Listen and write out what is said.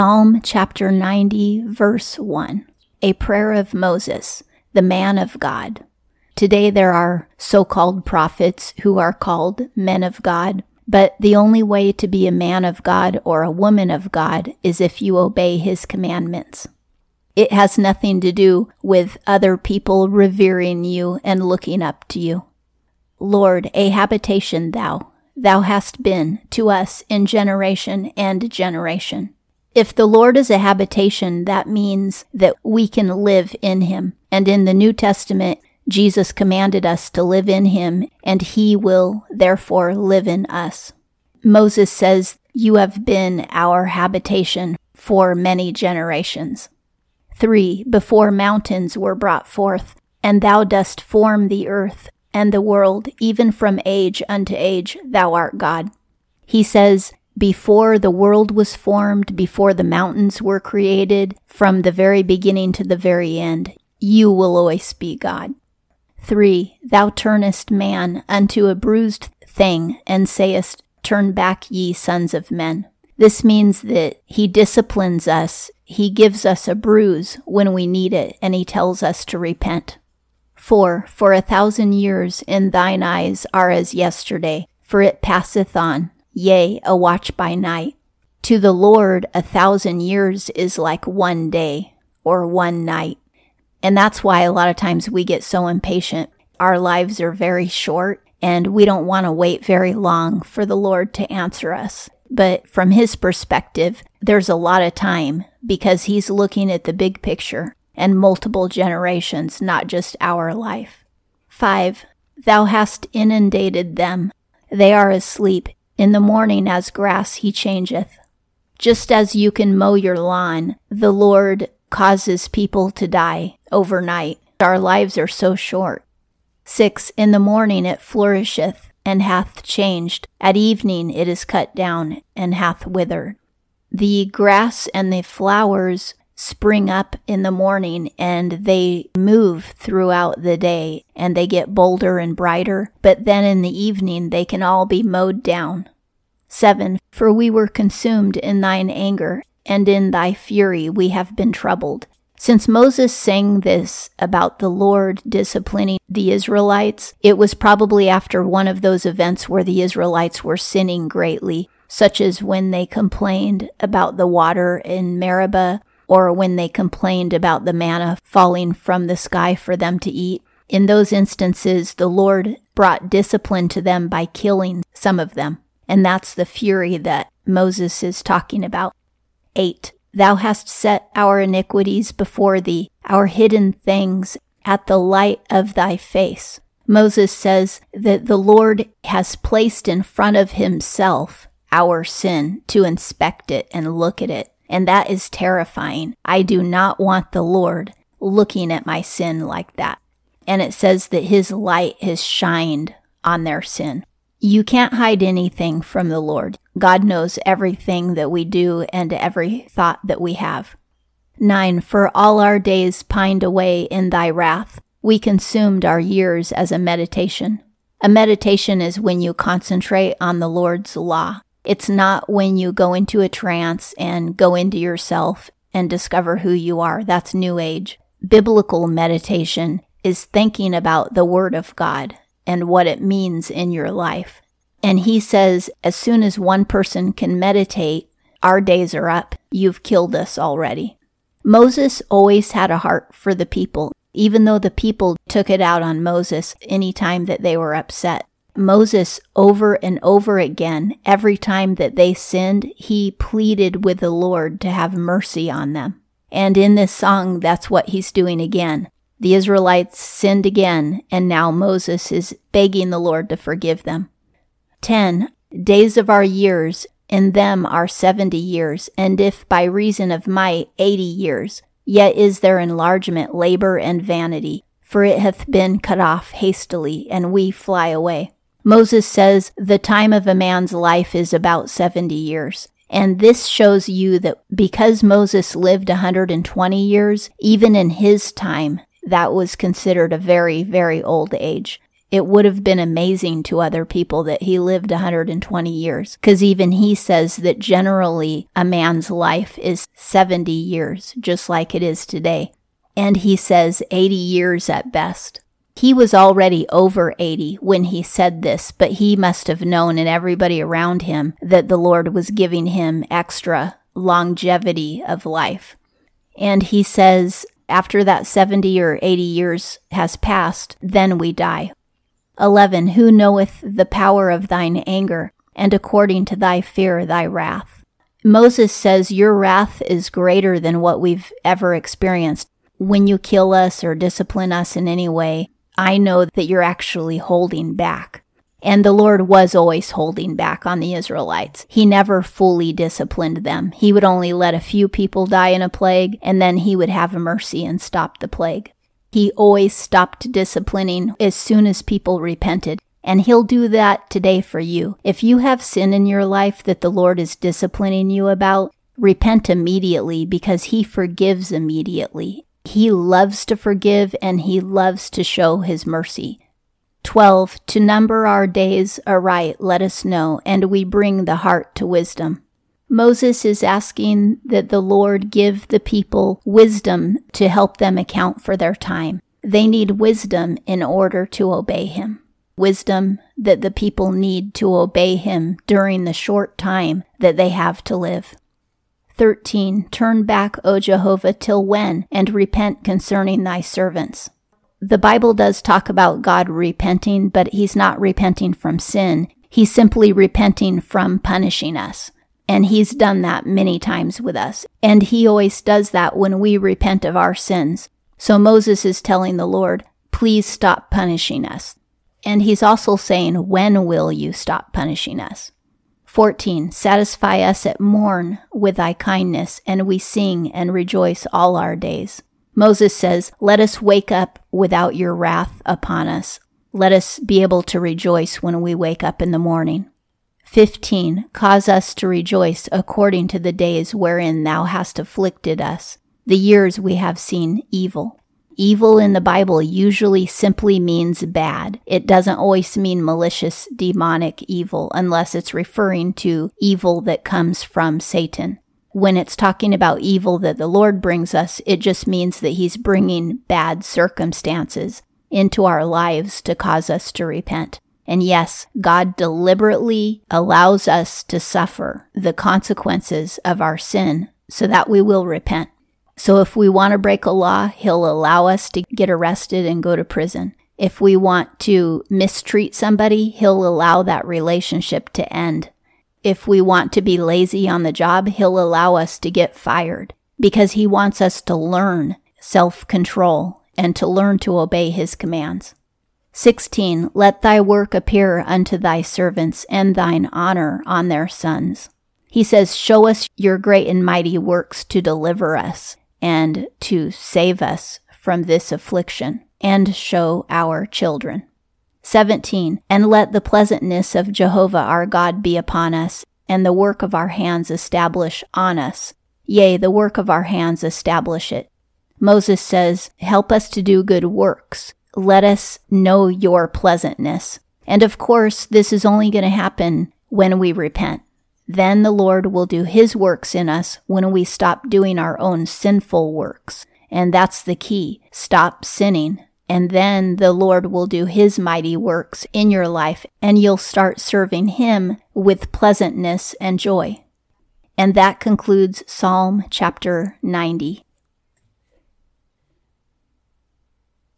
Psalm chapter 90, verse 1. A prayer of Moses, the man of God. Today there are so called prophets who are called men of God, but the only way to be a man of God or a woman of God is if you obey his commandments. It has nothing to do with other people revering you and looking up to you. Lord, a habitation thou, thou hast been to us in generation and generation. If the Lord is a habitation, that means that we can live in him. And in the New Testament, Jesus commanded us to live in him, and he will therefore live in us. Moses says, You have been our habitation for many generations. 3. Before mountains were brought forth, and thou dost form the earth and the world, even from age unto age, thou art God. He says, Before the world was formed, before the mountains were created, from the very beginning to the very end, you will always be God. 3. Thou turnest man unto a bruised thing, and sayest, Turn back, ye sons of men. This means that he disciplines us, he gives us a bruise when we need it, and he tells us to repent. 4. For a thousand years in thine eyes are as yesterday, for it passeth on, yea, a watch by night. To the Lord, a thousand years is like one day or one night. And that's why a lot of times we get so impatient. Our lives are very short and we don't want to wait very long for the Lord to answer us. But from his perspective, there's a lot of time because he's looking at the big picture and multiple generations, not just our life. 5. Thou hast inundated them. They are asleep. In the morning as grass he changeth. Just as you can mow your lawn, the Lord causes people to die overnight. Our lives are so short. 6. In the morning it flourisheth and hath changed. At evening it is cut down and hath withered. The grass and the flowers spring up in the morning and they move throughout the day and they get bolder and brighter, but then in the evening they can all be mowed down. 7. For we were consumed in thine anger, and in thy fury we have been troubled. Since Moses sang this about the Lord disciplining the Israelites, it was probably after one of those events where the Israelites were sinning greatly, such as when they complained about the water in Meribah or when they complained about the manna falling from the sky for them to eat. In those instances, the Lord brought discipline to them by killing some of them. And that's the fury that Moses is talking about. 8. Thou hast set our iniquities before thee, our hidden things at the light of thy face. Moses says that the Lord has placed in front of himself our sin to inspect it and look at it. And that is terrifying. I do not want the Lord looking at my sin like that. And it says that his light has shined on their sin. You can't hide anything from the Lord. God knows everything that we do and every thought that we have. 9. For all our days pined away in thy wrath. We consumed our years as a meditation. A meditation is when you concentrate on the Lord's law. It's not when you go into a trance and go into yourself and discover who you are. That's New Age. Biblical meditation is thinking about the Word of God and what it means in your life. And he says, as soon as one person can meditate, our days are up. You've killed us already. Moses always had a heart for the people, even though the people took it out on Moses any time that they were upset. Moses, over and over again, every time that they sinned, he pleaded with the Lord to have mercy on them. And in this song, that's what he's doing again. The Israelites sinned again, and now Moses is begging the Lord to forgive them. 10. Days of our years, in them are seventy years, and if by reason of might eighty years, yet is there enlargement, labor, and vanity, for it hath been cut off hastily, and we fly away. Moses says the time of a man's life is about seventy years. And this shows you that because Moses lived a 120 years, even in his time, that was considered a very, very old age. it would have been amazing to other people that he lived 120 years. Because even he says that generally a man's life is 70 years, just like it is today. And he says 80 years at best. He was already over 80 when he said this, but he must have known and everybody around him that the Lord was giving him extra longevity of life. And he says, after that 70 or 80 years has passed, then we die. 11. Who knoweth the power of thine anger, and according to thy fear, thy wrath? Moses says, Your wrath is greater than what we've ever experienced. When you kill us or discipline us in any way, I know that you're actually holding back. And the Lord was always holding back on the Israelites. He never fully disciplined them. He would only let a few people die in a plague, and then he would have mercy and stop the plague. He always stopped disciplining as soon as people repented. And he'll do that today for you. If you have sin in your life that the Lord is disciplining you about, repent immediately because he forgives immediately. He loves to forgive and he loves to show his mercy. 12. To number our days aright, let us know, and we bring the heart to wisdom. Moses is asking that the Lord give the people wisdom to help them account for their time. They need wisdom in order to obey him. Wisdom that the people need to obey him during the short time that they have to live. 13. Turn back, O Jehovah, till when, and repent concerning thy servants the Bible does talk about God repenting, but he's not repenting from sin. He's simply repenting from punishing us. And he's done that many times with us. And he always does that when we repent of our sins. So Moses is telling the Lord, please stop punishing us. And he's also saying, when will you stop punishing us? 14. Satisfy us at morn with thy kindness, and we sing and rejoice all our days. Moses says, Let us wake up without your wrath upon us. Let us be able to rejoice when we wake up in the morning. 15. Cause us to rejoice according to the days wherein thou hast afflicted us, the years we have seen evil. Evil in the Bible usually simply means bad. It doesn't always mean malicious, demonic evil unless it's referring to evil that comes from Satan when it's talking about evil that the Lord brings us, it just means that He's bringing bad circumstances into our lives to cause us to repent. And yes, God deliberately allows us to suffer the consequences of our sin so that we will repent. So if we want to break a law, He'll allow us to get arrested and go to prison. If we want to mistreat somebody, He'll allow that relationship to end if we want to be lazy on the job, he'll allow us to get fired because he wants us to learn self control and to learn to obey his commands. 16. Let thy work appear unto thy servants and thine honor on their sons. He says, Show us your great and mighty works to deliver us and to save us from this affliction and show our children. 17. And let the pleasantness of Jehovah our God be upon us, and the work of our hands establish on us. Yea, the work of our hands establish it. Moses says, Help us to do good works. Let us know your pleasantness. And of course, this is only going to happen when we repent. Then the Lord will do his works in us when we stop doing our own sinful works. And that's the key. Stop sinning and then the Lord will do his mighty works in your life, and you'll start serving him with pleasantness and joy. And that concludes Psalm chapter 90.